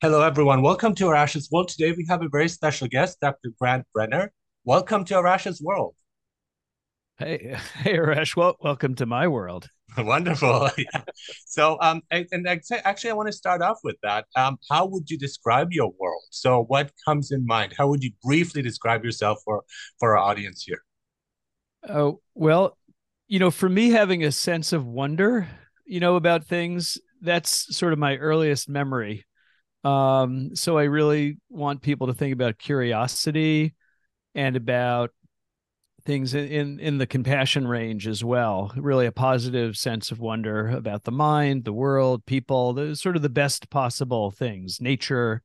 Hello, everyone. Welcome to Arash's World. Today we have a very special guest, Dr. Grant Brenner. Welcome to Arash's World. Hey, hey, Arash. Well, welcome to my world. Wonderful. yeah. So, um, and, and actually, I want to start off with that. Um, how would you describe your world? So, what comes in mind? How would you briefly describe yourself for for our audience here? Oh, well, you know, for me, having a sense of wonder, you know, about things, that's sort of my earliest memory. Um, so I really want people to think about curiosity and about things in in the compassion range as well. Really, a positive sense of wonder about the mind, the world, people, the sort of the best possible things, nature.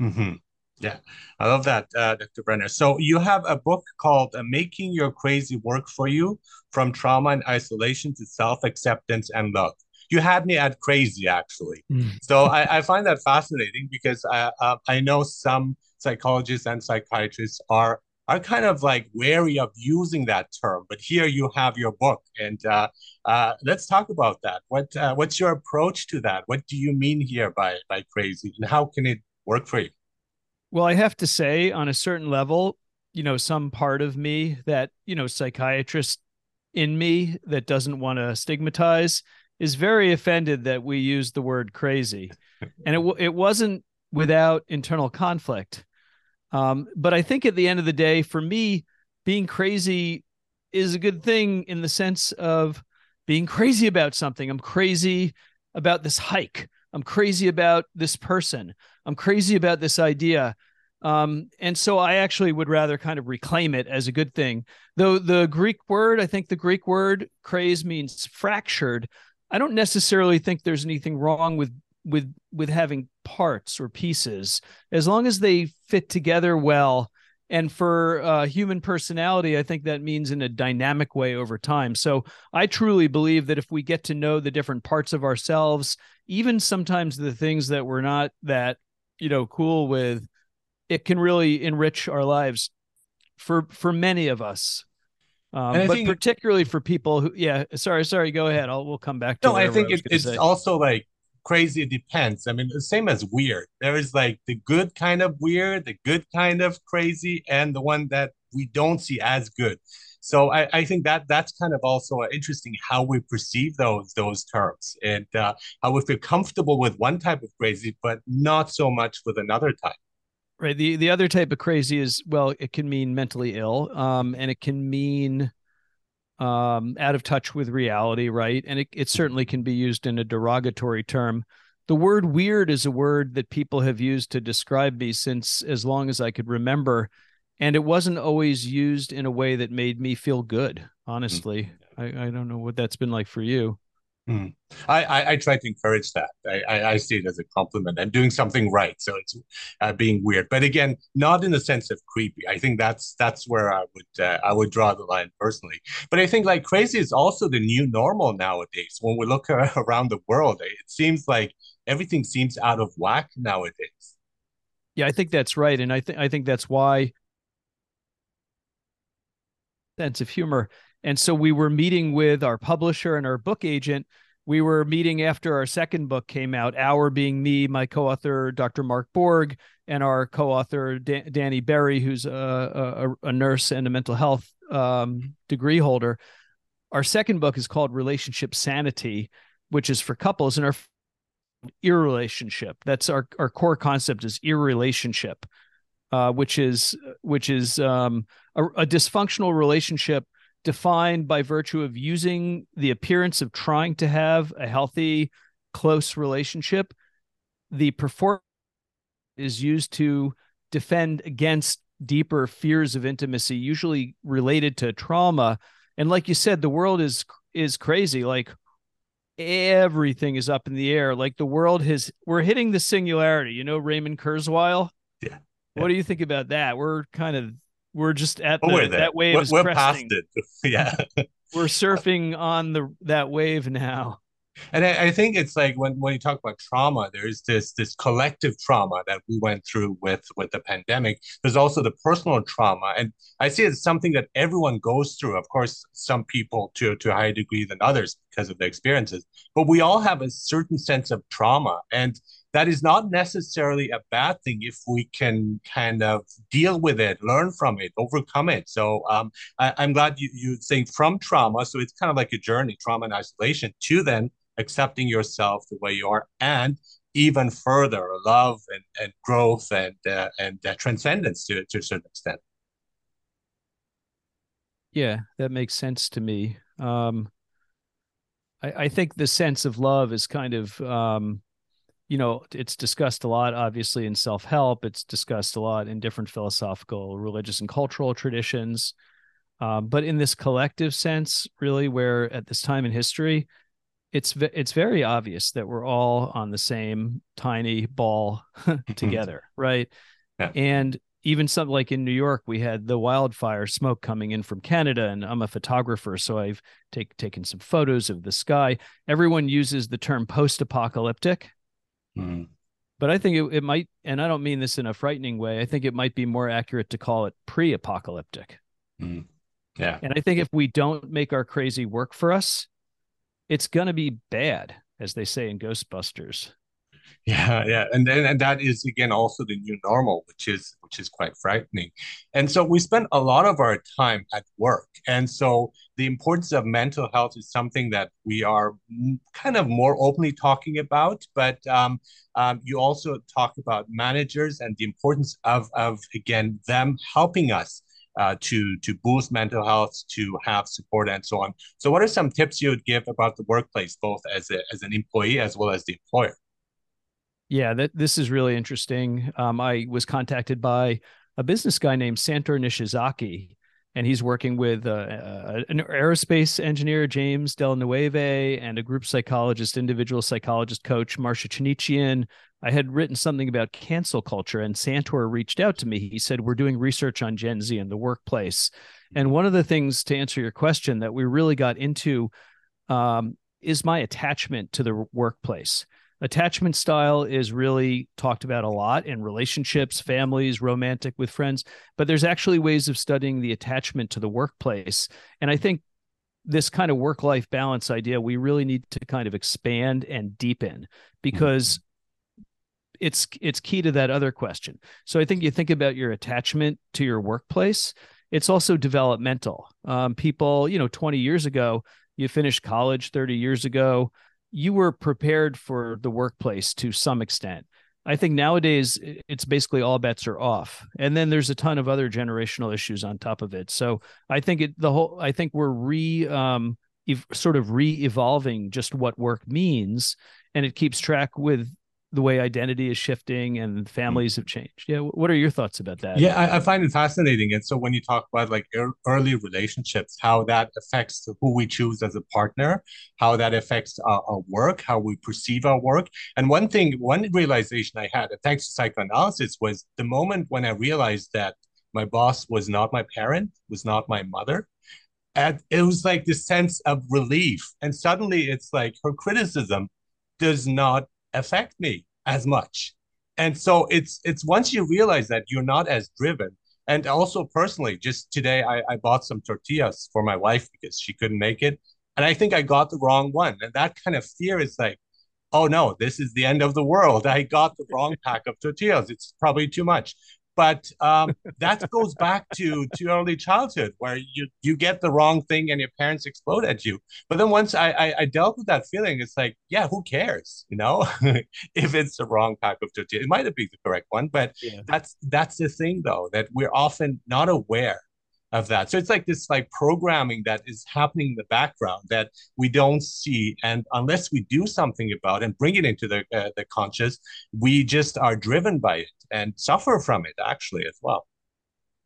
Mm-hmm. Yeah, I love that, uh, Dr. Brenner. So you have a book called uh, "Making Your Crazy Work for You: From Trauma and Isolation to Self Acceptance and Love." You had me at crazy actually. Mm. So I, I, find that fascinating because I, uh, I know some psychologists and psychiatrists are are kind of like wary of using that term. But here you have your book, and uh, uh, let's talk about that. What uh, what's your approach to that? What do you mean here by by crazy, and how can it work for you? Well, I have to say, on a certain level, you know, some part of me that you know, psychiatrist in me that doesn't want to stigmatize is very offended that we use the word crazy, and it it wasn't without internal conflict. Um, but I think at the end of the day, for me, being crazy is a good thing in the sense of being crazy about something. I'm crazy about this hike. I'm crazy about this person. I'm crazy about this idea. Um, and so I actually would rather kind of reclaim it as a good thing. Though the Greek word, I think the Greek word craze means fractured, I don't necessarily think there's anything wrong with with with having parts or pieces. As long as they fit together well and for uh, human personality i think that means in a dynamic way over time. So i truly believe that if we get to know the different parts of ourselves even sometimes the things that we're not that you know cool with it can really enrich our lives for for many of us um, but particularly for people who, yeah, sorry, sorry, go ahead. I'll we'll come back to. No, I think I it, it's say. also like crazy. It depends. I mean, the same as weird. There is like the good kind of weird, the good kind of crazy, and the one that we don't see as good. So I, I think that that's kind of also interesting how we perceive those those terms and uh, how we feel comfortable with one type of crazy, but not so much with another type. Right. The the other type of crazy is well, it can mean mentally ill, um, and it can mean um, out of touch with reality, right? And it, it certainly can be used in a derogatory term. The word weird is a word that people have used to describe me since as long as I could remember. And it wasn't always used in a way that made me feel good, honestly. Mm-hmm. I, I don't know what that's been like for you. Mm. I, I, I, try to encourage that. I, I, I, see it as a compliment. I'm doing something right, so it's uh, being weird. But again, not in the sense of creepy. I think that's that's where I would uh, I would draw the line personally. But I think like crazy is also the new normal nowadays. When we look around the world, it seems like everything seems out of whack nowadays. Yeah, I think that's right, and I think I think that's why sense of humor and so we were meeting with our publisher and our book agent. We were meeting after our second book came out, our being me, my co author, Dr. Mark Borg, and our co author, Danny Berry, who's a, a, a, nurse and a mental health um, degree holder. Our second book is called Relationship Sanity, which is for couples. And our irrelationship that's our, our core concept is irrelationship uh, which is which is um, a, a, dysfunctional relationship defined by virtue of using the appearance of trying to have a healthy, close relationship. The performance is used to defend against deeper fears of intimacy, usually related to trauma. And like you said, the world is is crazy. Like everything is up in the air. Like the world has we're hitting the singularity. You know Raymond Kurzweil. Yeah. What do you think about that? We're kind of we're just at the, that wave we're, is we're past it. yeah, we're surfing on the that wave now. And I, I, think it's like when, when you talk about trauma, there's this this collective trauma that we went through with with the pandemic. There's also the personal trauma, and I see it's something that everyone goes through. Of course, some people to to a higher degree than others. because of the experiences. But we all have a certain sense of trauma. And that is not necessarily a bad thing if we can kind of deal with it, learn from it, overcome it. So um, I, am glad you, you think from trauma. So it's kind of like a journey, trauma and isolation, to then accepting yourself the way you are and even further love and, and growth and uh, and uh, transcendence to, to a certain extent. Yeah, that makes sense to me. Um, I, I think the sense of love is kind of um, you know, it's discussed a lot, obviously, in self help. It's discussed a lot in different philosophical, religious, and cultural traditions. Um, but in this collective sense, really, where at this time in history, it's it's very obvious that we're all on the same tiny ball together, right? Yeah. And even something like in New York, we had the wildfire smoke coming in from Canada, and I'm a photographer, so I've take, taken some photos of the sky. Everyone uses the term post-apocalyptic, Mm-hmm. But I think it, it might, and I don't mean this in a frightening way. I think it might be more accurate to call it pre-apocalyptic. Mm-hmm. Yeah. And I think if we don't make our crazy work for us, it's going to be bad, as they say in Ghostbusters. Yeah, yeah, and then and that is again also the new normal, which is which is quite frightening. And so we spend a lot of our time at work, and so the importance of mental health is something that we are kind of more openly talking about. But um, um, you also talk about managers and the importance of of again them helping us uh, to to boost mental health, to have support, and so on. So, what are some tips you would give about the workplace, both as a, as an employee as well as the employer? Yeah, that this is really interesting. Um, I was contacted by a business guy named Santor Nishizaki, and he's working with uh, uh, an aerospace engineer, James Del Nueve, and a group psychologist, individual psychologist coach, Marsha Chinichian. I had written something about cancel culture, and Santor reached out to me. He said, We're doing research on Gen Z in the workplace. And one of the things to answer your question that we really got into um, is my attachment to the workplace attachment style is really talked about a lot in relationships, families, romantic with friends, but there's actually ways of studying the attachment to the workplace. And I think this kind of work life balance idea we really need to kind of expand and deepen because mm-hmm. it's it's key to that other question. So I think you think about your attachment to your workplace, it's also developmental. Um, people, you know, 20 years ago, you finished college 30 years ago, you were prepared for the workplace to some extent. I think nowadays it's basically all bets are off, and then there's a ton of other generational issues on top of it. So I think it the whole I think we're re um, ev- sort of re-evolving just what work means, and it keeps track with the way identity is shifting and hmm. families have changed. Yeah, what are your thoughts about that? Yeah, I, I find it fascinating. And so when you talk about like early relationships, how that affects who we choose as a partner, how that affects our, our work, how we perceive our work. And one thing, one realization I had, thanks to psychoanalysis, was the moment when I realized that my boss was not my parent, was not my mother. And it was like this sense of relief. And suddenly it's like her criticism does not affect me as much. And so it's it's once you realize that you're not as driven. And also personally, just today I, I bought some tortillas for my wife because she couldn't make it. And I think I got the wrong one. And that kind of fear is like, oh no, this is the end of the world. I got the wrong pack of tortillas. It's probably too much but um, that goes back to to early childhood where you you get the wrong thing and your parents explode at you. But then once I, I, I dealt with that feeling it's like yeah who cares? You know? If it's the wrong pack of tortillas it might have been the correct one but yeah. that's that's the thing though that we're often not aware of that. So it's like this like programming that is happening in the background that we don't see, and unless we do something about and bring it into the uh, the conscious, we just are driven by it and suffer from it actually as well.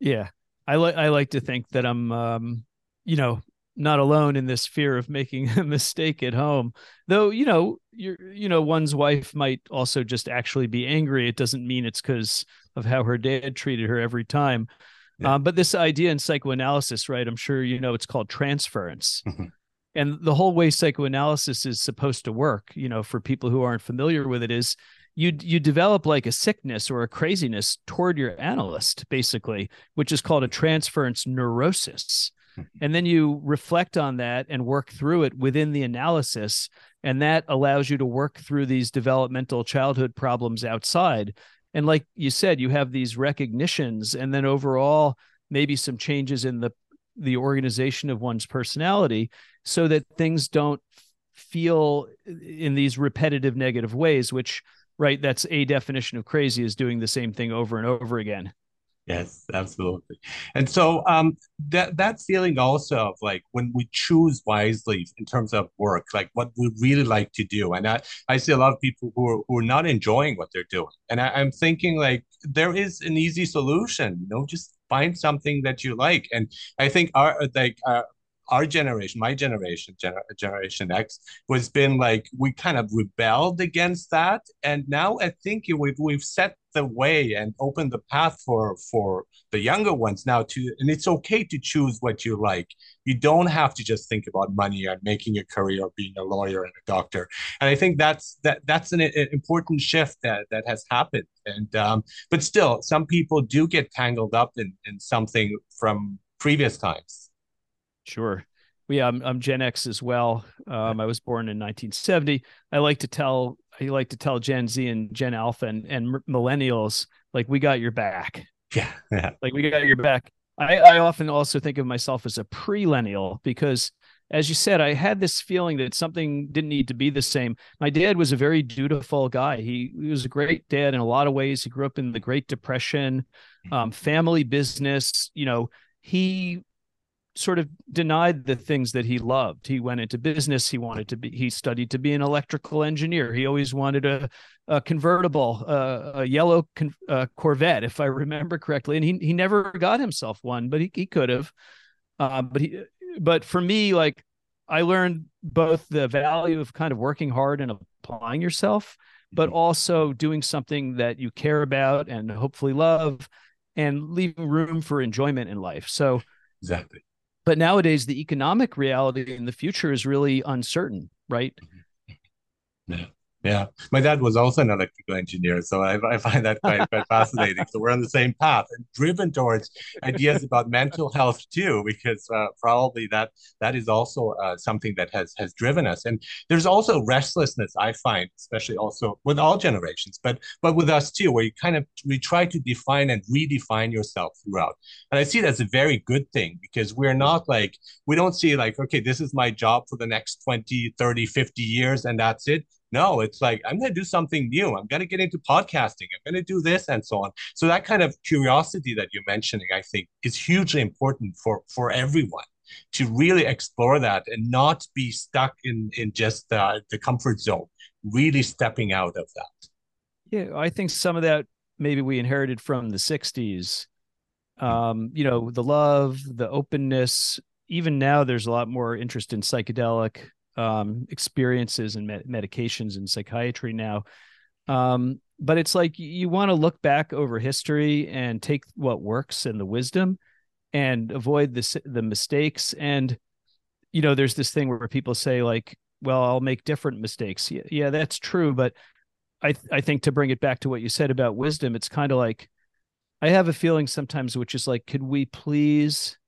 Yeah, I like I like to think that I'm, um, you know, not alone in this fear of making a mistake at home. Though you know, you're you know, one's wife might also just actually be angry. It doesn't mean it's because of how her dad treated her every time. Yeah. Um, but this idea in psychoanalysis, right? I'm sure you know it's called transference. Mm-hmm. And the whole way psychoanalysis is supposed to work, you know, for people who aren't familiar with it, is you you develop like a sickness or a craziness toward your analyst, basically, which is called a transference neurosis. and then you reflect on that and work through it within the analysis and that allows you to work through these developmental childhood problems outside and like you said you have these recognitions and then overall maybe some changes in the the organization of one's personality so that things don't feel in these repetitive negative ways which right that's a definition of crazy is doing the same thing over and over again Yes, absolutely. And so um that that feeling also of like when we choose wisely in terms of work, like what we really like to do. And I, I see a lot of people who are who are not enjoying what they're doing. And I, I'm thinking like there is an easy solution, you know, just find something that you like. And I think our like uh, our generation, my generation, gener- Generation X, was been like we kind of rebelled against that, and now I think we've we've set the way and opened the path for for the younger ones now to, and it's okay to choose what you like. You don't have to just think about money and making a career, or being a lawyer and a doctor. And I think that's that that's an, an important shift that that has happened. And um, but still, some people do get tangled up in in something from previous times. Sure. Yeah, I'm, I'm Gen X as well. Um, I was born in 1970. I like to tell I like to tell Gen Z and Gen Alpha and, and millennials like we got your back. Yeah, yeah. like we got your back. I, I often also think of myself as a pre-lennial because as you said, I had this feeling that something didn't need to be the same. My dad was a very dutiful guy. He, he was a great dad in a lot of ways. He grew up in the Great Depression, um, family business. You know, he sort of denied the things that he loved. He went into business. He wanted to be, he studied to be an electrical engineer. He always wanted a, a convertible, uh, a yellow con, uh, Corvette, if I remember correctly. And he, he never got himself one, but he, he could have. Uh, but he, but for me, like I learned both the value of kind of working hard and applying yourself, but mm-hmm. also doing something that you care about and hopefully love and leaving room for enjoyment in life. So exactly but nowadays the economic reality in the future is really uncertain right? Yeah yeah, my dad was also an electrical engineer, so I, I find that quite, quite fascinating. So we're on the same path and driven towards ideas about mental health too, because uh, probably that that is also uh, something that has has driven us. And there's also restlessness I find, especially also with all generations, but but with us too, where you kind of we try to define and redefine yourself throughout. And I see as a very good thing because we're not like we don't see like okay, this is my job for the next 20, 30, 50 years, and that's it no, it's like I'm going to do something new. I'm going to get into podcasting. I'm going to do this and so on. So that kind of curiosity that you're mentioning, I think, is hugely important for for everyone to really explore that and not be stuck in in just uh, the comfort zone. Really stepping out of that. Yeah, I think some of that maybe we inherited from the '60s. Um, you know, the love, the openness. Even now, there's a lot more interest in psychedelic um, experiences and med- medications in psychiatry now. Um, but it's like you want to look back over history and take what works and the wisdom and avoid the the mistakes. And you know, there's this thing where people say like, "Well, I'll make different mistakes." Yeah, yeah, that's true. But I th- I think to bring it back to what you said about wisdom, it's kind of like I have a feeling sometimes, which is like, could we please,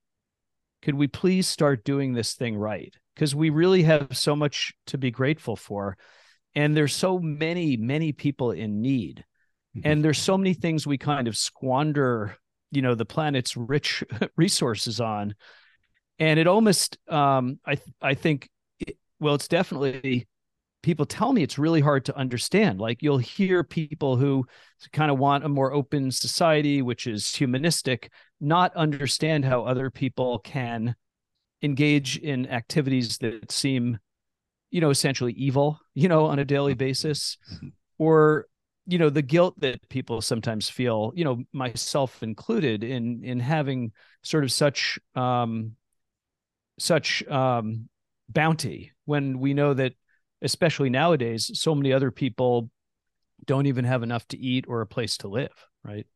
could we please start doing this thing right? Because we really have so much to be grateful for. And there's so many many people in need. Mm-hmm. and there's so many things we kind of squander you know the planet's rich resources on. And it almost um i i think it, well it's definitely people tell me it's really hard to understand. Like you'll hear people who kind of want a more open society which is humanistic not understand how other people can engage in activities that seem you know essentially evil you know on a daily basis or you know the guilt that people sometimes feel you know myself included in in having sort of such um such um bounty when we know that especially nowadays so many other people don't even have enough to eat or a place to live right?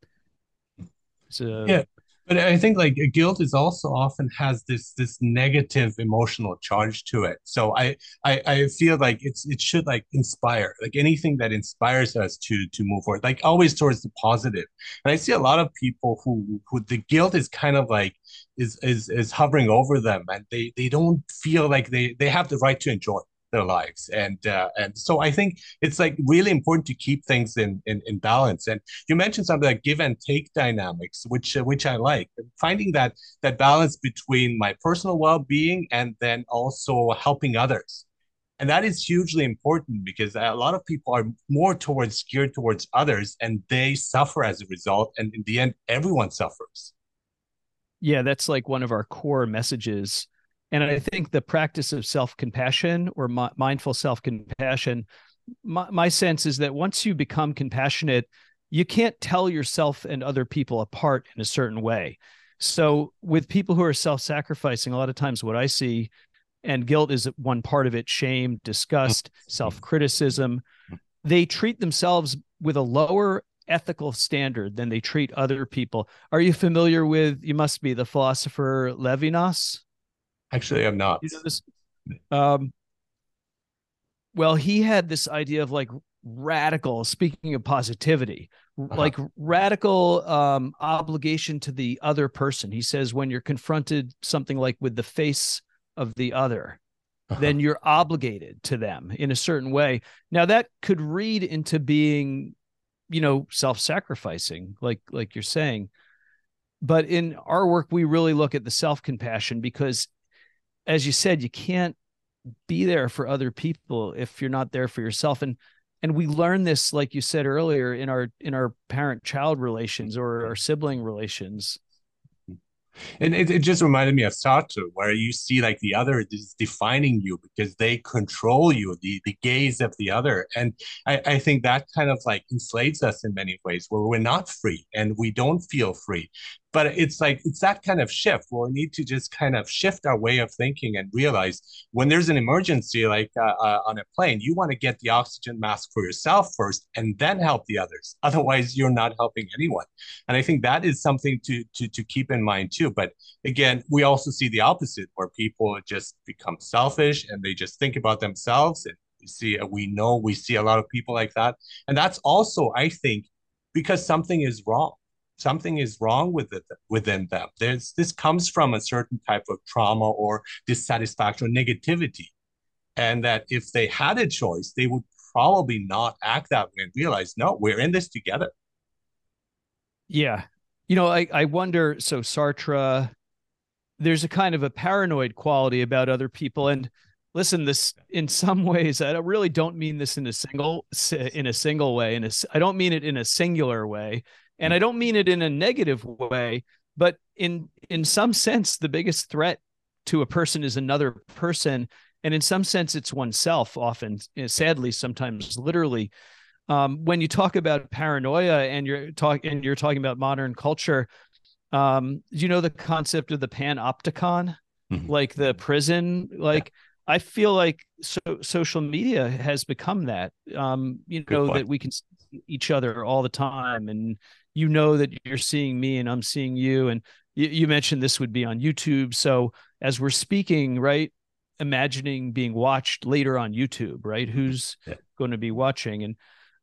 So yeah but I think like guilt is also often has this this negative emotional charge to it. So I, I I feel like it's it should like inspire like anything that inspires us to to move forward, like always towards the positive. And I see a lot of people who who the guilt is kind of like is is is hovering over them and they they don't feel like they they have the right to enjoy their lives. And uh, and so i think it's like really important to keep things in, in in balance. And you mentioned something like give and take dynamics which uh, which i like. Finding that that balance between my personal well-being and then also helping others. And that is hugely important because a lot of people are more towards geared towards others and they suffer as a result. And in the end everyone suffers. Yeah that's like one of our core messages and I think the practice of self compassion or mi- mindful self compassion, my, my sense is that once you become compassionate, you can't tell yourself and other people apart in a certain way. So, with people who are self sacrificing, a lot of times what I see, and guilt is one part of it shame, disgust, mm-hmm. self criticism, they treat themselves with a lower ethical standard than they treat other people. Are you familiar with, you must be the philosopher Levinas? Actually, I'm not. You know this? Um, well, he had this idea of like radical, speaking of positivity, uh-huh. like radical um, obligation to the other person. He says when you're confronted something like with the face of the other, uh-huh. then you're obligated to them in a certain way. Now that could read into being, you know, self-sacrificing, like like you're saying. But in our work, we really look at the self-compassion because as you said, you can't be there for other people if you're not there for yourself. And and we learn this, like you said earlier, in our in our parent child relations or our sibling relations. And it, it just reminded me of Sartre, where you see like the other is defining you because they control you, the, the gaze of the other. And I, I think that kind of like enslaves us in many ways where we're not free and we don't feel free but it's like it's that kind of shift where we need to just kind of shift our way of thinking and realize when there's an emergency like uh, uh, on a plane you want to get the oxygen mask for yourself first and then help the others. Otherwise you're not helping anyone. And i think that is something to to to keep in mind too. But again we also see the opposite where people just become selfish and they just think about themselves and see we know we see a lot of people like that. And that's also i think because something is wrong something is wrong with it within them. There's this comes from a certain type of trauma or dissatisfaction or negativity. And that if they had a choice, they would probably not act that way and realize, no, we're in this together. Yeah. You know, I, I wonder so Sartre, there's a kind of a paranoid quality about other people. And listen, this in some ways, I really don't mean this in a single in a single way. In a, I don't mean it in a singular way and i don't mean it in a negative way but in in some sense the biggest threat to a person is another person and in some sense it's oneself often eh, sadly sometimes literally um, when you talk about paranoia and you're talking and you're talking about modern culture um, you know the concept of the panopticon mm-hmm. like the prison like yeah. i feel like so, social media has become that um, you Good know point. that we can see each other all the time and you know that you're seeing me and I'm seeing you. And you, you mentioned this would be on YouTube. So as we're speaking, right, imagining being watched later on YouTube, right? Who's yeah. going to be watching? And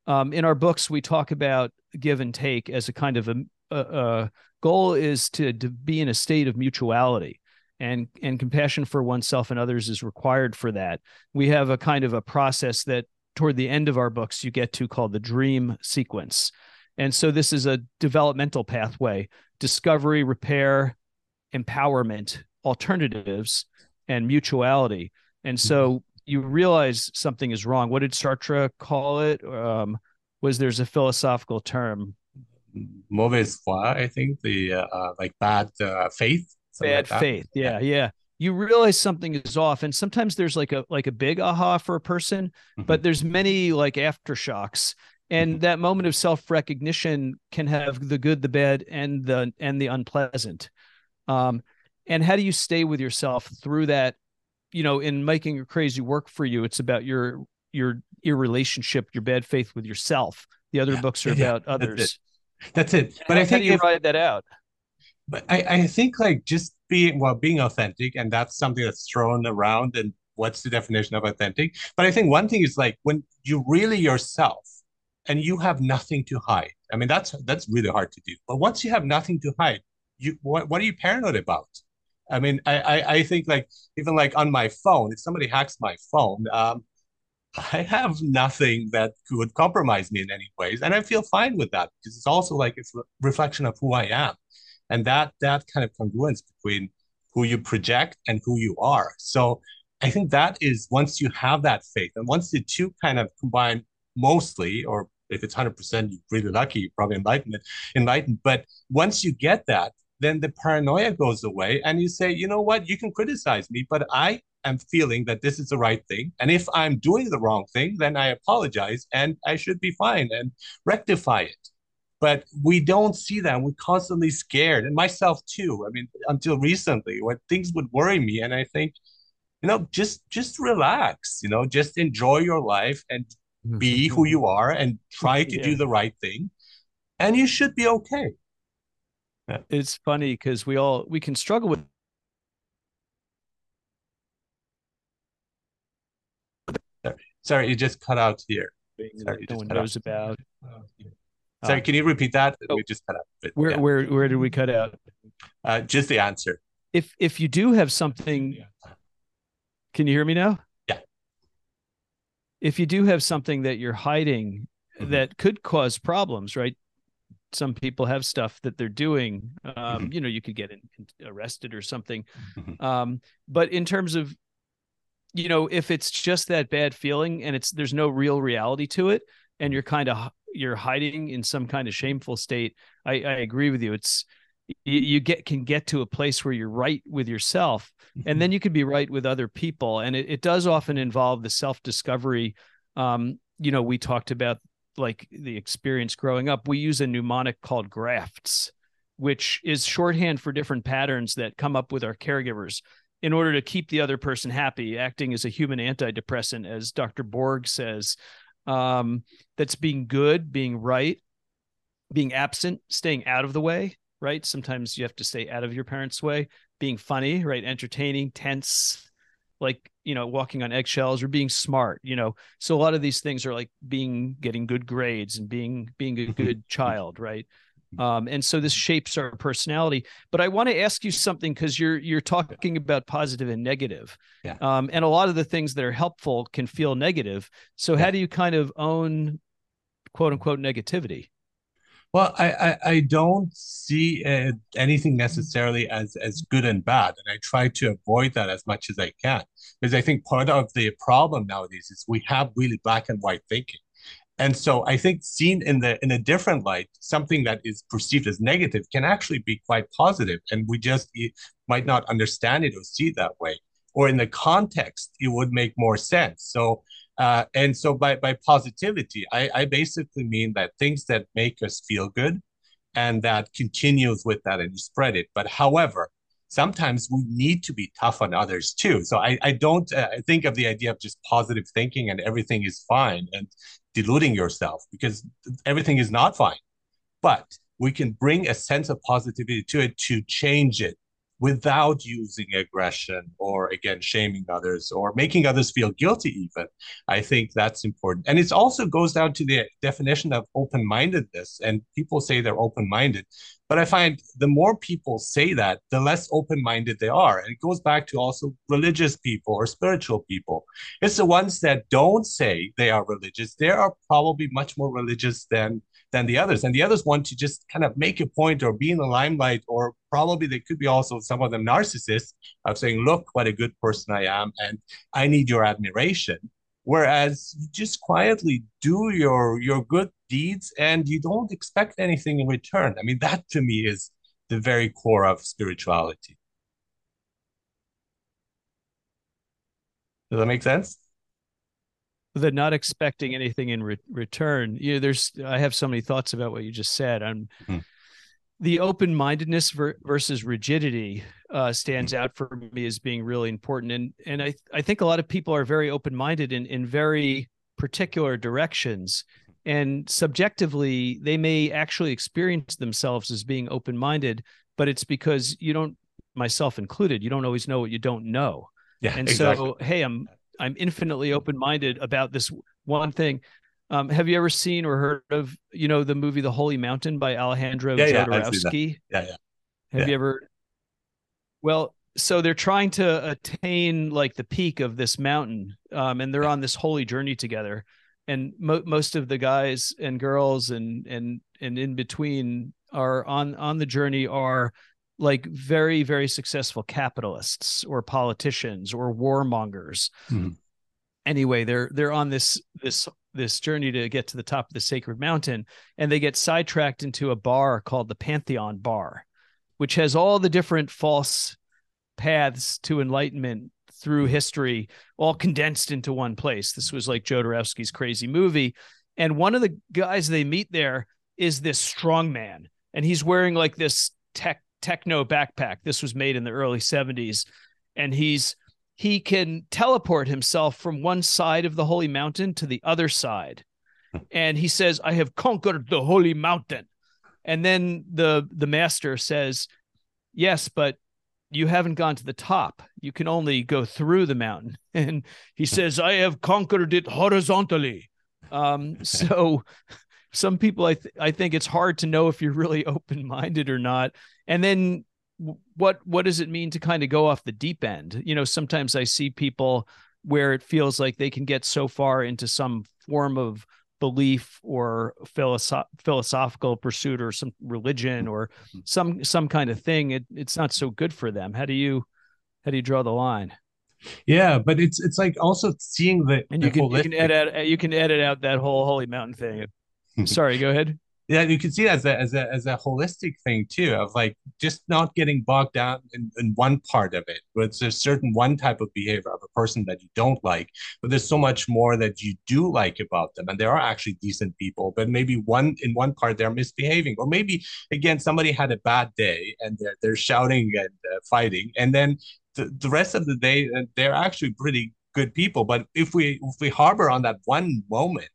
um, in our books, we talk about give and take as a kind of a, a, a goal is to, to be in a state of mutuality and and compassion for oneself and others is required for that we have a kind of a process that toward the end of our books you get to called the dream sequence and so this is a developmental pathway discovery, repair, empowerment, alternatives, and mutuality. And so mm-hmm. you realize something is wrong. What did Sartre call it? Um, was there's a philosophical term? Mauvaise foi, I think the uh, uh, like bad uh, faith. Bad like faith. Yeah, yeah, yeah. You realize something is off, and sometimes there's like a like a big aha for a person, mm-hmm. but there's many like aftershocks and that moment of self-recognition can have the good the bad and the and the unpleasant. Um and how do you stay with yourself through that you know in making your crazy work for you? It's about your your your relationship your bad faith with yourself. The other yeah, books are yeah, about others that's it, that's it. but i think you if, write that out? But I, I think like just being well being authentic and that's something that's thrown around and what's the definition of authentic? But i think one thing is like when you really yourself and you have nothing to hide. I mean, that's that's really hard to do. But once you have nothing to hide, you what what are you paranoid about? I mean, I, I, I think like even like on my phone, if somebody hacks my phone, um, I have nothing that could compromise me in any ways, and I feel fine with that because it's also like it's a reflection of who I am, and that that kind of congruence between who you project and who you are. So I think that is once you have that faith, and once the two kind of combine mostly, or if it's hundred percent, you're really lucky, you're probably enlightened, enlightened. But once you get that, then the paranoia goes away, and you say, you know what, you can criticize me, but I am feeling that this is the right thing. And if I'm doing the wrong thing, then I apologize and I should be fine and rectify it. But we don't see that. We're constantly scared, and myself too. I mean, until recently, when things would worry me, and I think, you know, just just relax. You know, just enjoy your life and be who you are, and try to yeah. do the right thing, and you should be okay. Yeah. It's funny because we all we can struggle with Sorry, you just cut out here. Sorry, no one knows out. about. Sorry, uh, can you repeat that? Oh, we just cut out. where yeah. where where did we cut out? Uh, just the answer. If if you do have something, can you hear me now? If you do have something that you're hiding mm-hmm. that could cause problems, right? Some people have stuff that they're doing. Um, mm-hmm. You know, you could get in, arrested or something. Mm-hmm. Um, but in terms of you know, if it's just that bad feeling and it's there's no real reality to it, and you're kind of you're hiding in some kind of shameful state, I, I agree with you. It's you, you get can get to a place where you're right with yourself, and then mm-hmm. you can be right with other people, and it, it does often involve the self discovery. Um, you know, we talked about like the experience growing up. We use a mnemonic called grafts, which is shorthand for different patterns that come up with our caregivers in order to keep the other person happy, acting as a human antidepressant, as Dr. Borg says. Um, that's being good, being right, being absent, staying out of the way, right? Sometimes you have to stay out of your parents' way, being funny, right? Entertaining, tense, like, you know, walking on eggshells or being smart, you know. So a lot of these things are like being getting good grades and being being a mm-hmm. good child, right? um, and so this shapes our personality but i want to ask you something because you're you're talking about positive and negative yeah. um, and a lot of the things that are helpful can feel negative so yeah. how do you kind of own quote unquote negativity well i i, I don't see uh, anything necessarily as as good and bad and i try to avoid that as much as i can because i think part of the problem nowadays is we have really black and white thinking and so I think seen in the in a different light, something that is perceived as negative can actually be quite positive, and we just might not understand it or see it that way. Or in the context, it would make more sense. So uh, and so by by positivity, I, I basically mean that things that make us feel good and that continues with that and you spread it. But however, sometimes we need to be tough on others too. So I, I don't uh, think of the idea of just positive thinking and everything is fine and deluding yourself because everything is not fine. But we can bring a sense of positivity to it to change it without using aggression or again shaming others or making others feel guilty even i think that's important. And it also goes down to the definition of open-mindedness. And people say they're open-minded but i find the more people say that the less open-minded they are and it goes back to also religious people or spiritual people it's the ones that don't say they are religious they are probably much more religious than than the others. And the others want to just kind of make a point or be in the limelight, or probably they could be also some of them narcissists of saying, look what a good person I am, and I need your admiration. Whereas you just quietly do your your good deeds and you don't expect anything in return. I mean, that to me is the very core of spirituality. Does that make sense? the not expecting anything in re- return you know there's i have so many thoughts about what you just said i'm mm. the open-mindedness ver- versus rigidity uh, stands mm. out for me as being really important and and i i think a lot of people are very open-minded in in very particular directions and subjectively they may actually experience themselves as being open-minded but it's because you don't myself included you don't always know what you don't know yeah and exactly. so hey i'm I'm infinitely open minded about this one thing. Um, have you ever seen or heard of you know the movie The Holy Mountain by Alejandro yeah, Jodorowsky? Yeah, yeah, yeah. Have yeah. you ever? Well, so they're trying to attain like the peak of this mountain um, and they're on this holy journey together and mo- most of the guys and girls and and and in between are on on the journey are like very very successful capitalists or politicians or warmongers mm-hmm. anyway they're they're on this this this journey to get to the top of the sacred mountain and they get sidetracked into a bar called the pantheon bar which has all the different false paths to enlightenment through history all condensed into one place this was like jodorowsky's crazy movie and one of the guys they meet there is this strong man and he's wearing like this tech techno backpack. This was made in the early 70s. And he's he can teleport himself from one side of the holy mountain to the other side. And he says, I have conquered the holy mountain. And then the the master says, Yes, but you haven't gone to the top. You can only go through the mountain. And he says, I have conquered it horizontally. Um, so some people I th- I think it's hard to know if you're really open minded or not. And then what what does it mean to kind of go off the deep end? You know, sometimes I see people where it feels like they can get so far into some form of belief or philosoph- philosophical pursuit or some religion or mm-hmm. some some kind of thing it, it's not so good for them how do you how do you draw the line yeah but it's it's like also seeing the and you the can holistic... you can edit you can edit out that whole holy mountain thing Sorry, go ahead. Yeah, you can see it as a as a as a holistic thing too, of like just not getting bogged down in, in one part of it. But it's a certain one type of behavior of a person that you don't like, but there's so much more that you do like about them, and they are actually decent people. But maybe one in one part they're misbehaving, or maybe again somebody had a bad day and they're they're shouting and uh, fighting, and then the, the rest of the day uh, they're actually pretty good people. But if we if we harbor on that one moment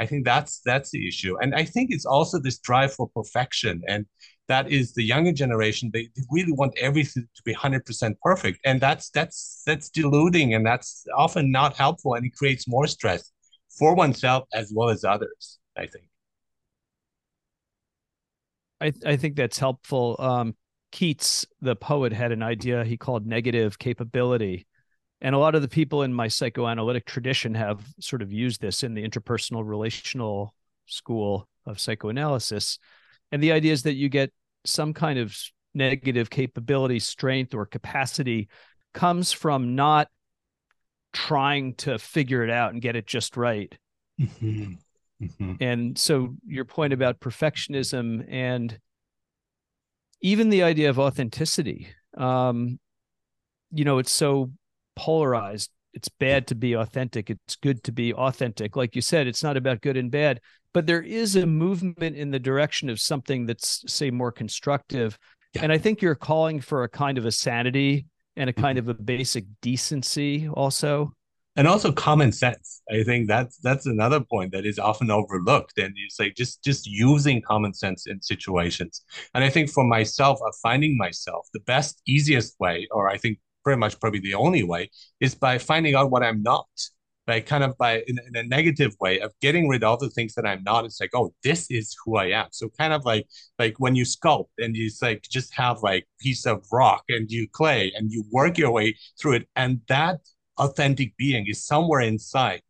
I think that's that's the issue, and I think it's also this drive for perfection, and that is the younger generation. They, they really want everything to be hundred percent perfect, and that's that's that's deluding, and that's often not helpful, and it creates more stress for oneself as well as others. I think. I I think that's helpful. Um, Keats, the poet, had an idea he called negative capability and a lot of the people in my psychoanalytic tradition have sort of used this in the interpersonal relational school of psychoanalysis and the idea is that you get some kind of negative capability strength or capacity comes from not trying to figure it out and get it just right mm-hmm. Mm-hmm. and so your point about perfectionism and even the idea of authenticity um, you know it's so polarized. It's bad to be authentic. It's good to be authentic. Like you said, it's not about good and bad, but there is a movement in the direction of something that's, say, more constructive. Yeah. And I think you're calling for a kind of a sanity and a kind mm-hmm. of a basic decency also and also common sense i think that's that's another point that is often overlooked and it's like just just using common sense in situations and i think for myself of finding myself the best easiest way or i think pretty much probably the only way is by finding out what I'm not by kind of by in, in, a negative way of getting rid of all the things that I'm not. It's like, oh, this is who I am. So kind of like like when you sculpt and you like just have like piece of rock and you clay and you work your way through it, and that authentic being is somewhere inside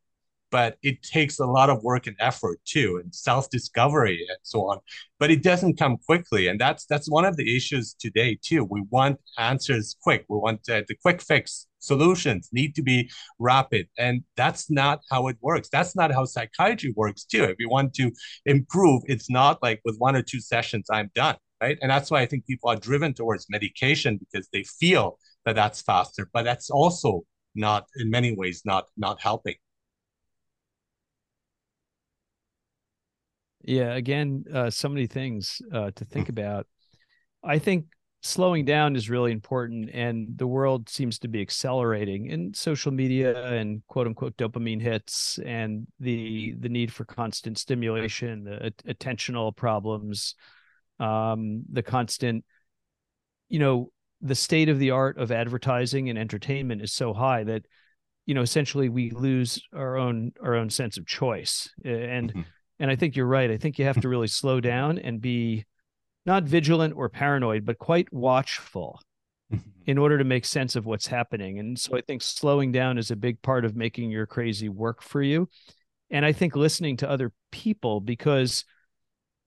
but it takes a lot of work and effort too and self-discovery and so on but it doesn't come quickly and that's that's one of the issues today too. We want answers quick. We want uh, the quick fix solutions need to be rapid and that's not how it works. That's not how psychiatry works too. If you want to improve it's not like with one or two sessions i'm done right? And that's why i think people are driven towards medication because they feel that that's faster but that's also not in many ways not not helping Yeah, again, uh, so many things uh, to think about. I think slowing down is really important, and the world seems to be accelerating in social media and quote unquote dopamine hits, and the the need for constant stimulation, the attentional problems, um, the constant, you know, the state of the art of advertising and entertainment is so high that you know essentially we lose our own our own sense of choice and mm-hmm and I think you're right. I think you have to really slow down and be not vigilant or paranoid, but quite watchful. in order to make sense of what's happening. And so I think slowing down is a big part of making your crazy work for you. And I think listening to other people because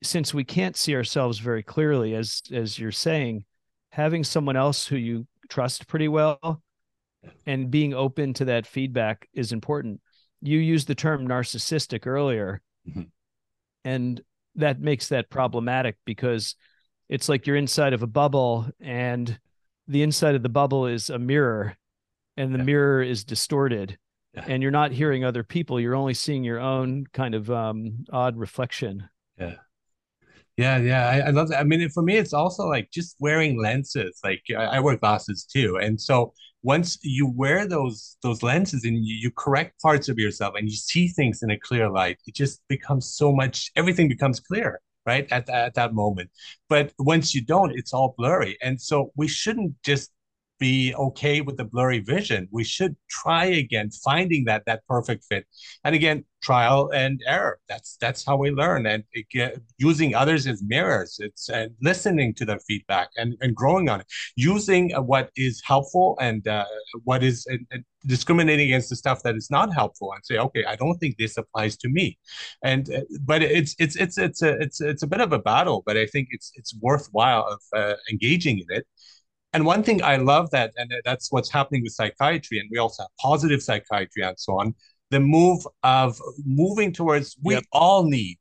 since we can't see ourselves very clearly as as you're saying, having someone else who you trust pretty well and being open to that feedback is important. You used the term narcissistic earlier. Mm-hmm. And that makes that problematic because it's like you're inside of a bubble and the inside of the bubble is a mirror and the yeah. mirror is distorted. Yeah. and you're not hearing other people. You're only seeing your own kind of um, odd reflection. Yeah. Yeah yeah. I, I, love that. I mean for me it's also like just wearing lenses. Like I, I wear glasses too. And so once you wear those those lenses and you, you correct parts of yourself and you see things in a clear light it just becomes so much everything becomes clear right at, at that moment. But once you don't it's all blurry. And so we shouldn't just be okay with the blurry vision we should try again finding that that perfect fit. And again trial and error. That's that's how we learn. And it, using others as mirrors it's uh, listening to their feedback and, and growing on it. Using uh, what is helpful and uh, what is uh, discriminating against the stuff that is not helpful and say okay i don't think this applies to me. And uh, but it's it's it's it's a it's it's a bit of a battle but i think it's it's worthwhile of uh, engaging in it and one thing I love that, and that's what's happening with psychiatry, and we also have positive psychiatry and so on. The move of moving towards we yep. all need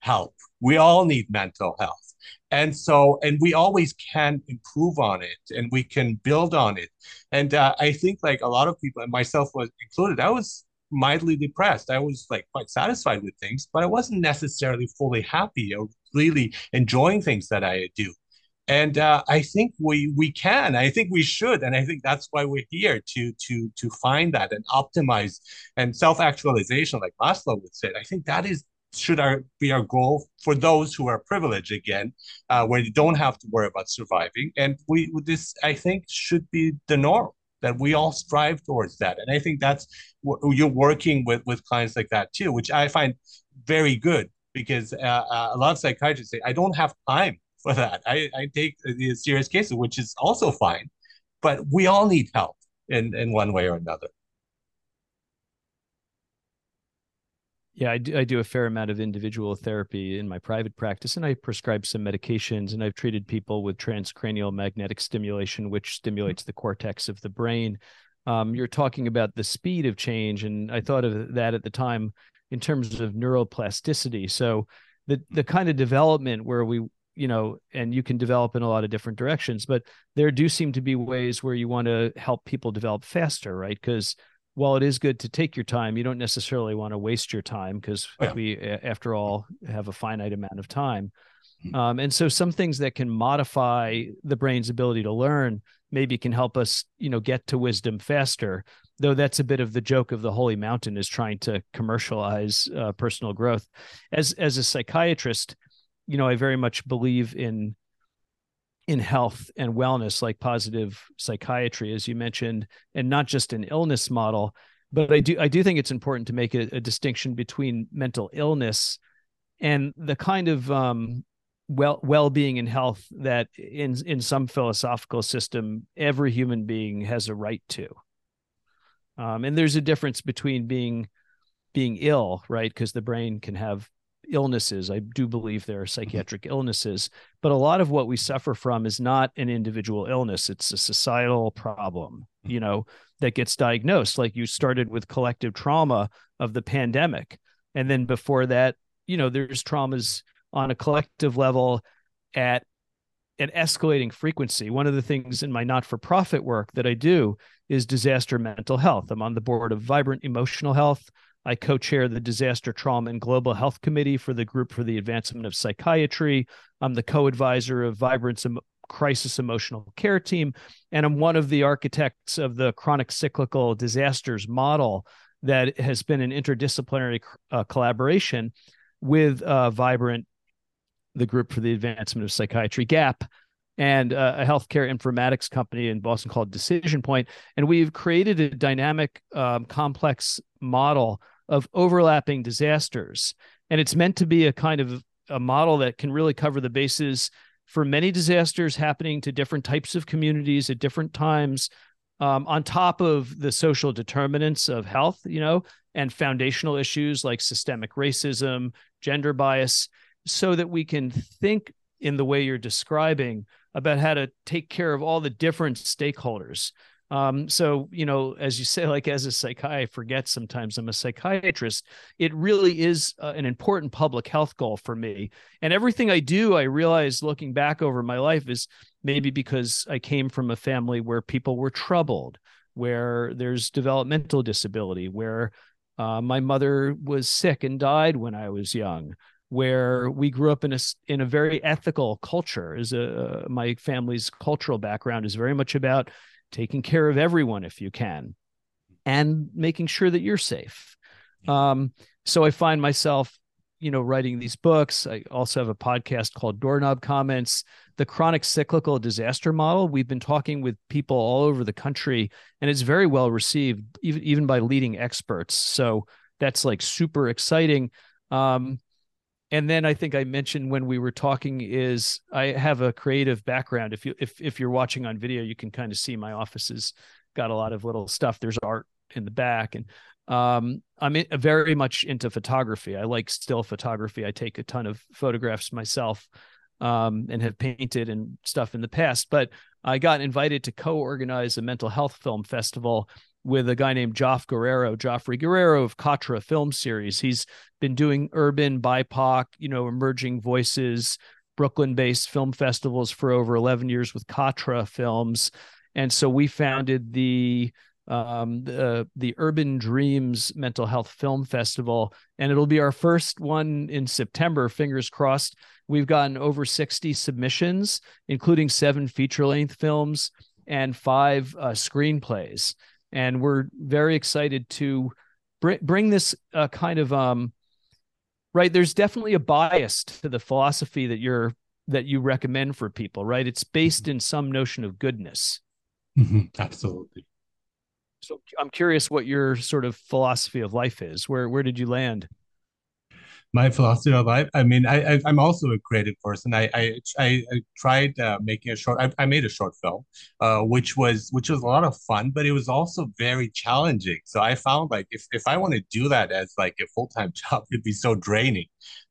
help. We all need mental health. And so, and we always can improve on it and we can build on it. And uh, I think, like a lot of people, and myself was included, I was mildly depressed. I was like quite satisfied with things, but I wasn't necessarily fully happy or really enjoying things that I do and uh, I think we we can. I think we should, and I think that's why we're here to to to find that and optimize and self actualization, like Maslow would say. I think that is should our be our goal for those who are privileged again, uh, where you don't have to worry about surviving. And we this I think should be the norm that we all strive towards that. And I think that's you're working with with clients like that too, which I find very good because uh, uh a lot of psychiatrists say I don't have time for that. I, I take the serious cases, which is also fine, but we all need help in, in one way or another. Yeah, I do, I do a fair amount of individual therapy in my private practice, and I prescribe some medications. And I've treated people with transcranial magnetic stimulation, which stimulates the cortex of the brain. Um, you're talking about the speed of change, and I thought of that at the time in terms of neuroplasticity. So the the kind of development where we you know, and you can develop in a lot of different directions, but there do seem to be ways where you want to help people develop faster, right? Because while it is good to take your time, you don't necessarily want to waste your time because oh, yeah. we, after all, have a finite amount of time. Mm-hmm. Um, and so some things that can modify the brain's ability to learn maybe can help us, you know, get to wisdom faster. Though that's a bit of the joke of the holy mountain is trying to commercialize uh, personal growth. As as a psychiatrist, you know, I very much believe in in health and wellness, like positive psychiatry, as you mentioned, and not just an illness model. But I do I do think it's important to make a, a distinction between mental illness and the kind of um, well well-being and health that in in some philosophical system every human being has a right to um, and there's a difference between being being ill right because the brain can have illnesses. I do believe there are mm-hmm. psychiatric illnesses, but a lot of what we suffer from is not an individual illness. It's a societal problem, mm-hmm. you know, that gets diagnosed. Like you started with collective trauma of the pandemic. And then before that, you know, there's traumas on a collective level at an escalating frequency. One of the things in my not for profit work that I do is disaster mental health. I'm on the board of Vibrant Emotional Health. I co chair the Disaster Trauma and Global Health Committee for the Group for the Advancement of Psychiatry. I'm the co advisor of Vibrant's Crisis Emotional Care Team, and I'm one of the architects of the chronic cyclical disasters model that has been an interdisciplinary uh, collaboration with uh, Vibrant, the Group for the Advancement of Psychiatry, GAP, and uh, a healthcare informatics company in Boston called Decision Point. And we've created a dynamic, um, complex model of overlapping disasters. And it's meant to be a kind of a model that can really cover the bases for many disasters happening to different types of communities at different times, um, on top of the social determinants of health, you know, and foundational issues like systemic racism, gender bias, so that we can think in the way you're describing about how to take care of all the different stakeholders. Um, so, you know, as you say, like as a psychiatrist, forget sometimes I'm a psychiatrist. It really is uh, an important public health goal for me. And everything I do, I realize looking back over my life is maybe because I came from a family where people were troubled, where there's developmental disability, where uh, my mother was sick and died when I was young, where we grew up in a in a very ethical culture. Is a my family's cultural background is very much about taking care of everyone if you can, and making sure that you're safe. Um, so I find myself, you know, writing these books. I also have a podcast called Doorknob Comments, the chronic cyclical disaster model. We've been talking with people all over the country, and it's very well received, even even by leading experts. So that's like super exciting. Um, and then I think I mentioned when we were talking is I have a creative background. If you if if you're watching on video, you can kind of see my office has got a lot of little stuff. There's art in the back, and um, I'm very much into photography. I like still photography. I take a ton of photographs myself, um, and have painted and stuff in the past. But I got invited to co-organize a mental health film festival with a guy named Joff Guerrero, Joffrey Guerrero of Katra Film Series. He's been doing urban BIPOC, you know, emerging voices, Brooklyn-based film festivals for over 11 years with Katra Films, and so we founded the um, the the Urban Dreams Mental Health Film Festival, and it'll be our first one in September. Fingers crossed. We've gotten over 60 submissions, including seven feature length films and five uh, screenplays and we're very excited to br- bring this uh, kind of um, right. There's definitely a bias to the philosophy that you're that you recommend for people, right? It's based mm-hmm. in some notion of goodness. Mm-hmm. Absolutely. So I'm curious what your sort of philosophy of life is. Where where did you land? My philosophy of life. I mean, I, I am also a creative person. I I I, I tried uh, making a short. I, I made a short film, uh, which was which was a lot of fun, but it was also very challenging. So I found like if if I want to do that as like a full time job, it'd be so draining,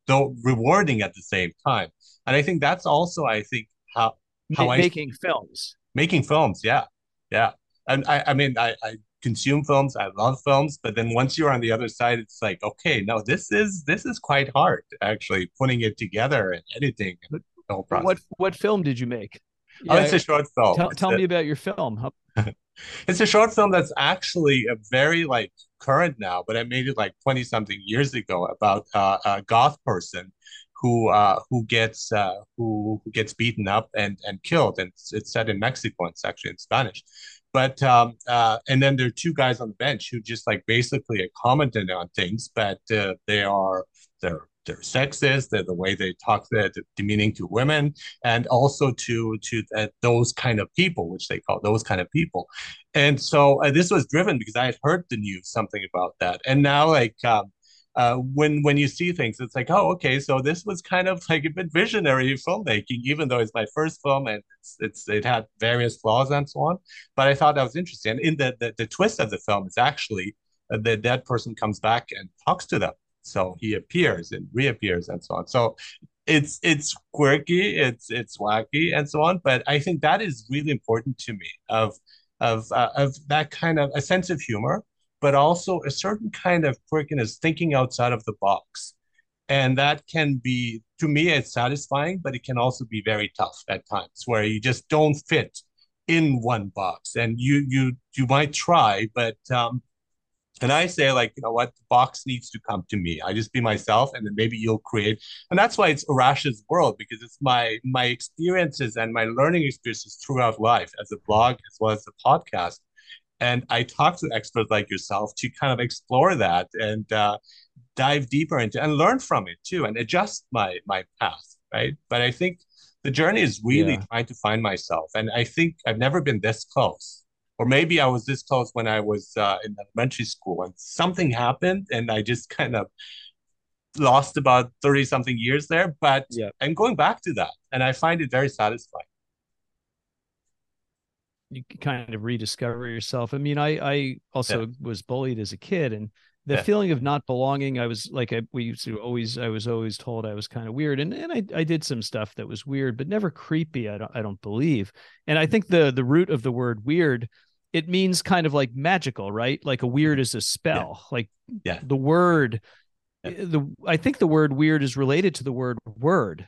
though rewarding at the same time. And I think that's also I think how how making I, films. Making films, yeah, yeah. And I I mean I I consume films. I love films, but then once you're on the other side, it's like, okay, no, this is this is quite hard actually putting it together and editing and the whole process. What what film did you make? Oh, yeah, it's a short film. Tell, tell me about your film. it's a short film that's actually a very like current now, but I made it like 20 something years ago about uh, a goth person who uh, who gets uh, who, who gets beaten up and and killed, and it's, it's set in Mexico. And It's actually in Spanish, but um, uh, and then there are two guys on the bench who just like basically are commented on things, but uh, they are they're they're sexist. They're the way they talk, they're demeaning to women, and also to to uh, those kind of people, which they call those kind of people. And so uh, this was driven because I had heard the news something about that, and now like um, uh, when when you see things, it's like, oh, okay, so this was kind of like a bit visionary filmmaking, even though it's my first film and it's, it's it had various flaws and so on. But I thought that was interesting. And in the the, the twist of the film is actually uh, the dead person comes back and talks to them. So he appears and reappears and so on. So it's it's quirky, it's it's wacky and so on. But I think that is really important to me of of uh, of that kind of a sense of humor but also a certain kind of quirkiness, thinking outside of the box. And that can be, to me, it's satisfying, but it can also be very tough at times where you just don't fit in one box. And you you you might try, but um, and I say, like, you know what, the box needs to come to me. I just be myself, and then maybe you'll create. And that's why it's Arash's world, because it's my my experiences and my learning experiences throughout life as a blog as well as a podcast and I talk to experts like yourself to kind of explore that and uh, dive deeper into and learn from it too and adjust my my path, right? But I think the journey is really yeah. trying to find myself, and I think I've never been this close. Or maybe I was this close when I was uh, in elementary school, and something happened, and I just kind of lost about 30 something years there, but yeah. I'm going back to that. And I find it very satisfying. You kind of rediscover yourself. I mean, I I also yeah. was bullied as a kid and the yeah. feeling of not belonging i was like i we used to always i was always told i was kind of weird and and i i did some stuff that was weird but never creepy i don't i don't believe and i think the the root of the word weird it means kind of like magical right like a weird is a spell yeah. like yeah the word. Eh, the i think the word weird is related to the word word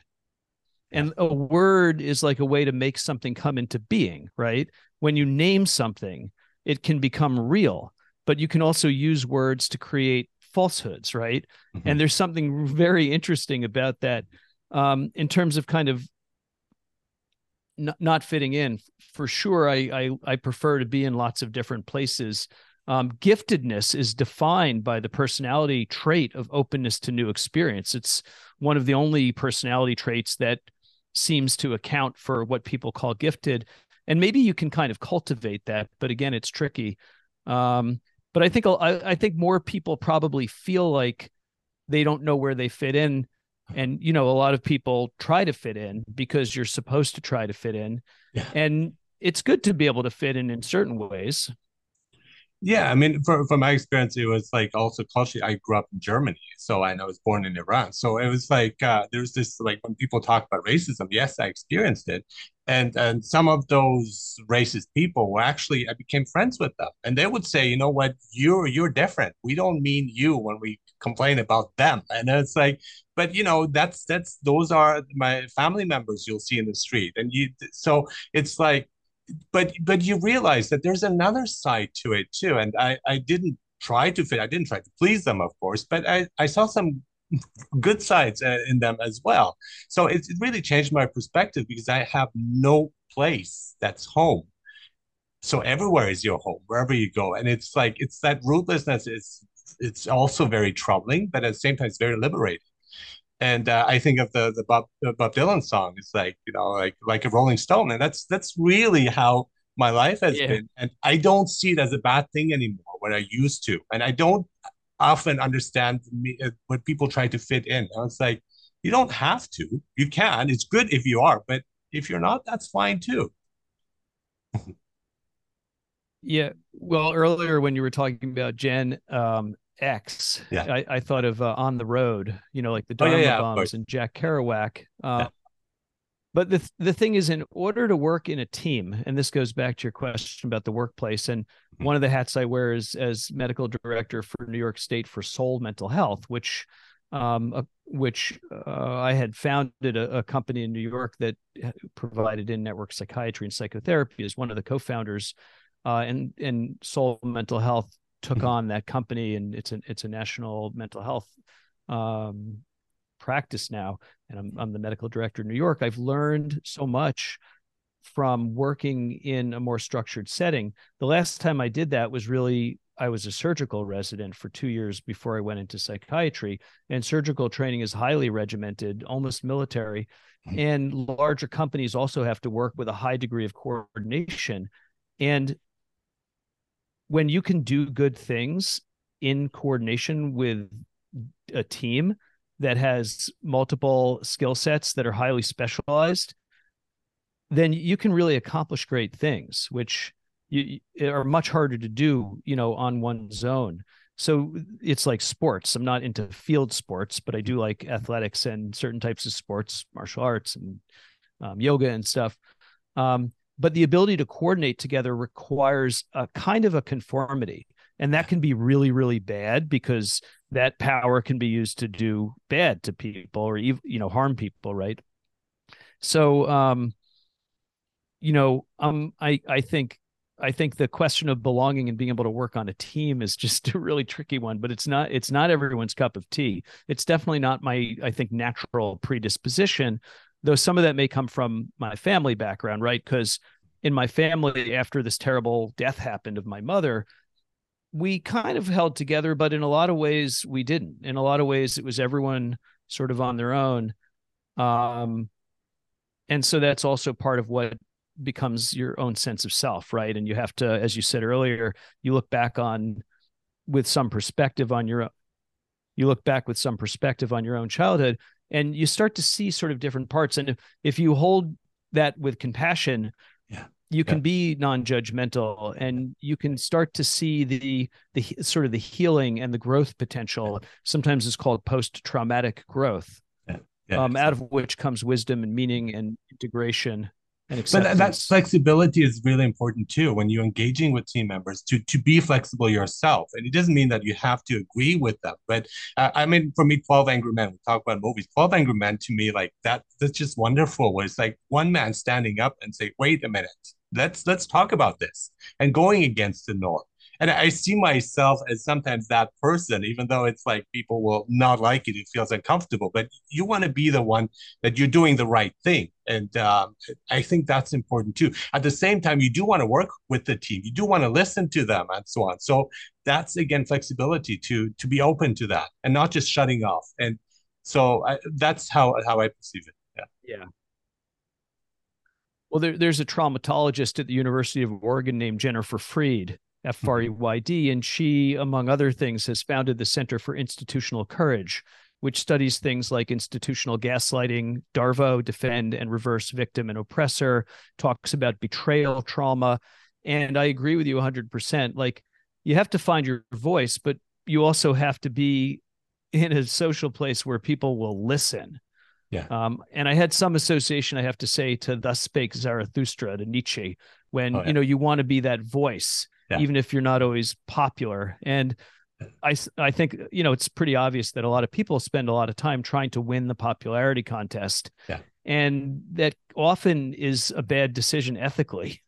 and a word is like a way to make something come into being right when you name something it can become real but you can also use words to create falsehoods, right? Mm-hmm. And there's something very interesting about that um, in terms of kind of n- not fitting in. For sure, I, I, I prefer to be in lots of different places. Um, giftedness is defined by the personality trait of openness to new experience. It's one of the only personality traits that seems to account for what people call gifted. And maybe you can kind of cultivate that, but again, it's tricky. Um, but I think I, I think more people probably feel like they don't know where they fit in and you know a lot of people try to fit in because you're supposed to try to fit in yeah. and it's good to be able to fit in in certain ways yeah, I mean, from from my experience, it was like also culturally. I grew up in Germany, so and I was born in Iran. So it was like uh, there's this like when people talk about racism, yes, I experienced it, and and some of those racist people were actually I became friends with them, and they would say, you know what, you're you're different. We don't mean you when we complain about them, and it's like, but you know that's that's those are my family members you'll see in the street, and you so it's like but but you realize that there's another side to it too and i i didn't try to fit i didn't try to please them of course but i i saw some good sides uh, in them as well. So it, it really changed my perspective because i have no place that's home. So everywhere is your home wherever you go and it's like it's that rootlessness is it's also very troubling but at the same time it's very liberating and uh, I think of the the Bob, the Bob Dylan song. It's like you know, like like a Rolling Stone, and that's that's really how my life has yeah. been. And I don't see it as a bad thing anymore when I used to, and I don't often understand me, uh, when people try to fit in. And it's like you don't have to. You can. It's good if you are, but if you're not, that's fine too. yeah. Well, earlier when you were talking about Gen, um, X. Yeah. I, I thought of uh, On the Road, you know, like the Dharma oh, yeah, yeah, Bums and Jack Kerouac. Uh. But the the thing is, in order to work in a team, and this goes back to your question about the workplace, and mm-hmm. one of the hats I wear is as medical director for New York State for Soul Mental Health, which um, uh, which uh, I had founded a, a, company in New York that provided in-network psychiatry and psychotherapy as one of the co-founders, uh, and and Soul Mental Health took mm-hmm. on that company and it's a it's a national mental health um, practice now and I'm, I'm the medical director in new york i've learned so much from working in a more structured setting the last time i did that was really i was a surgical resident for two years before i went into psychiatry and surgical training is highly regimented almost military mm-hmm. and larger companies also have to work with a high degree of coordination and when you can do good things in coordination with a team that has multiple skill sets that are highly specialized then you can really accomplish great things which you, are much harder to do you know on one zone. So it's like sports. I'm not into field sports but i do like athletics and certain types of sports martial arts and um, yoga and stuff. Um, but the ability to coordinate together requires a kind of a conformity. And that can be really really bad because that power can be used to do bad to people or you know harm people right? So um you know um i i think i think the question of belonging and being able to work on a team is just a really tricky one but it's not it's not everyone's cup of tea. It's definitely not my i think natural predisposition though some of that may come from my family background, right? Because in my family, after this terrible death happened of my mother, we kind of held together, but in a lot of ways we didn't. In a lot of ways, it was everyone sort of on their own. Um, and so that's also part of what becomes your own sense of self, right? And you have to, as you said earlier, you look back on with some perspective on your you look back with some perspective on your own childhood and you start to see sort of different parts. And if, if you hold that with compassion yeah. you can yeah. be non-judgmental and you can start to see the the sort of the healing and the growth potential. Yeah. sometimes it's called post-traumatic growth um, out of which comes wisdom and meaning and integration but that flexibility is really important too when you're engaging with team members to to be flexible yourself. And it doesn't mean that you have to agree with them but uh, i mean for me 12 angry men we talk about movies. 12 angry men to me like that that's just wonderful where it's like one man standing up and say wait a minute. Let's let's talk about this and going against the norm and I see myself as sometimes that person, even though it's like people will not like it, it feels uncomfortable. But you want to be the one that you're doing the right thing, and uh, I think that's important too. At the same time, you do want to work with the team, you do want to listen to them, and so on. So that's again flexibility to to be open to that and not just shutting off. And so I, that's how how I perceive it. Yeah. Yeah. Well, there, there's a traumatologist at the University of Oregon named Jennifer Freyd, F R E Y D, and she, among other things, has founded the Center for Institutional Courage, which studies things like institutional gaslighting, DARVO, defend and reverse victim and oppressor, talks about betrayal trauma. And I agree with you 100%. Like, you have to find your voice, but you also have to be in a social place where people will listen. Yeah. Um, and I had some association, I have to say, to Thus Spake Zarathustra, to Nietzsche, when oh, yeah. you know you want to be that voice yeah. even if you're not always popular. And I, I think, you know, it's pretty obvious that a lot of people spend a lot of time trying to win the popularity contest. Yeah. And that often is a bad decision ethically.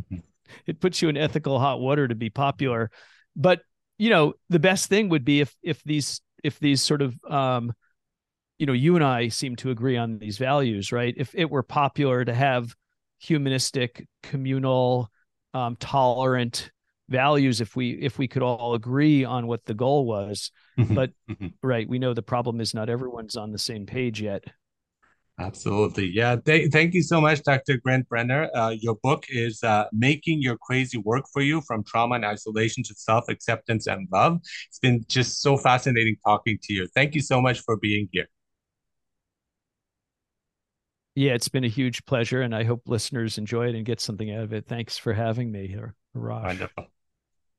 Mm-hmm. It puts you in ethical hot water to be popular. But, you know, the best thing would be if if these if these sort of um, you know, you and I seem to agree on these values, right? If it were popular to have humanistic, communal, um, tolerant, values if we if we could all agree on what the goal was mm-hmm. but mm-hmm. right we know the problem is not everyone's on the same page yet absolutely yeah th- thank you so much dr grant brenner uh, your book is uh, making your crazy work for you from trauma and isolation to self-acceptance and love it's been just so fascinating talking to you thank you so much for being here yeah it's been a huge pleasure and i hope listeners enjoy it and get something out of it thanks for having me here Raj. Wonderful.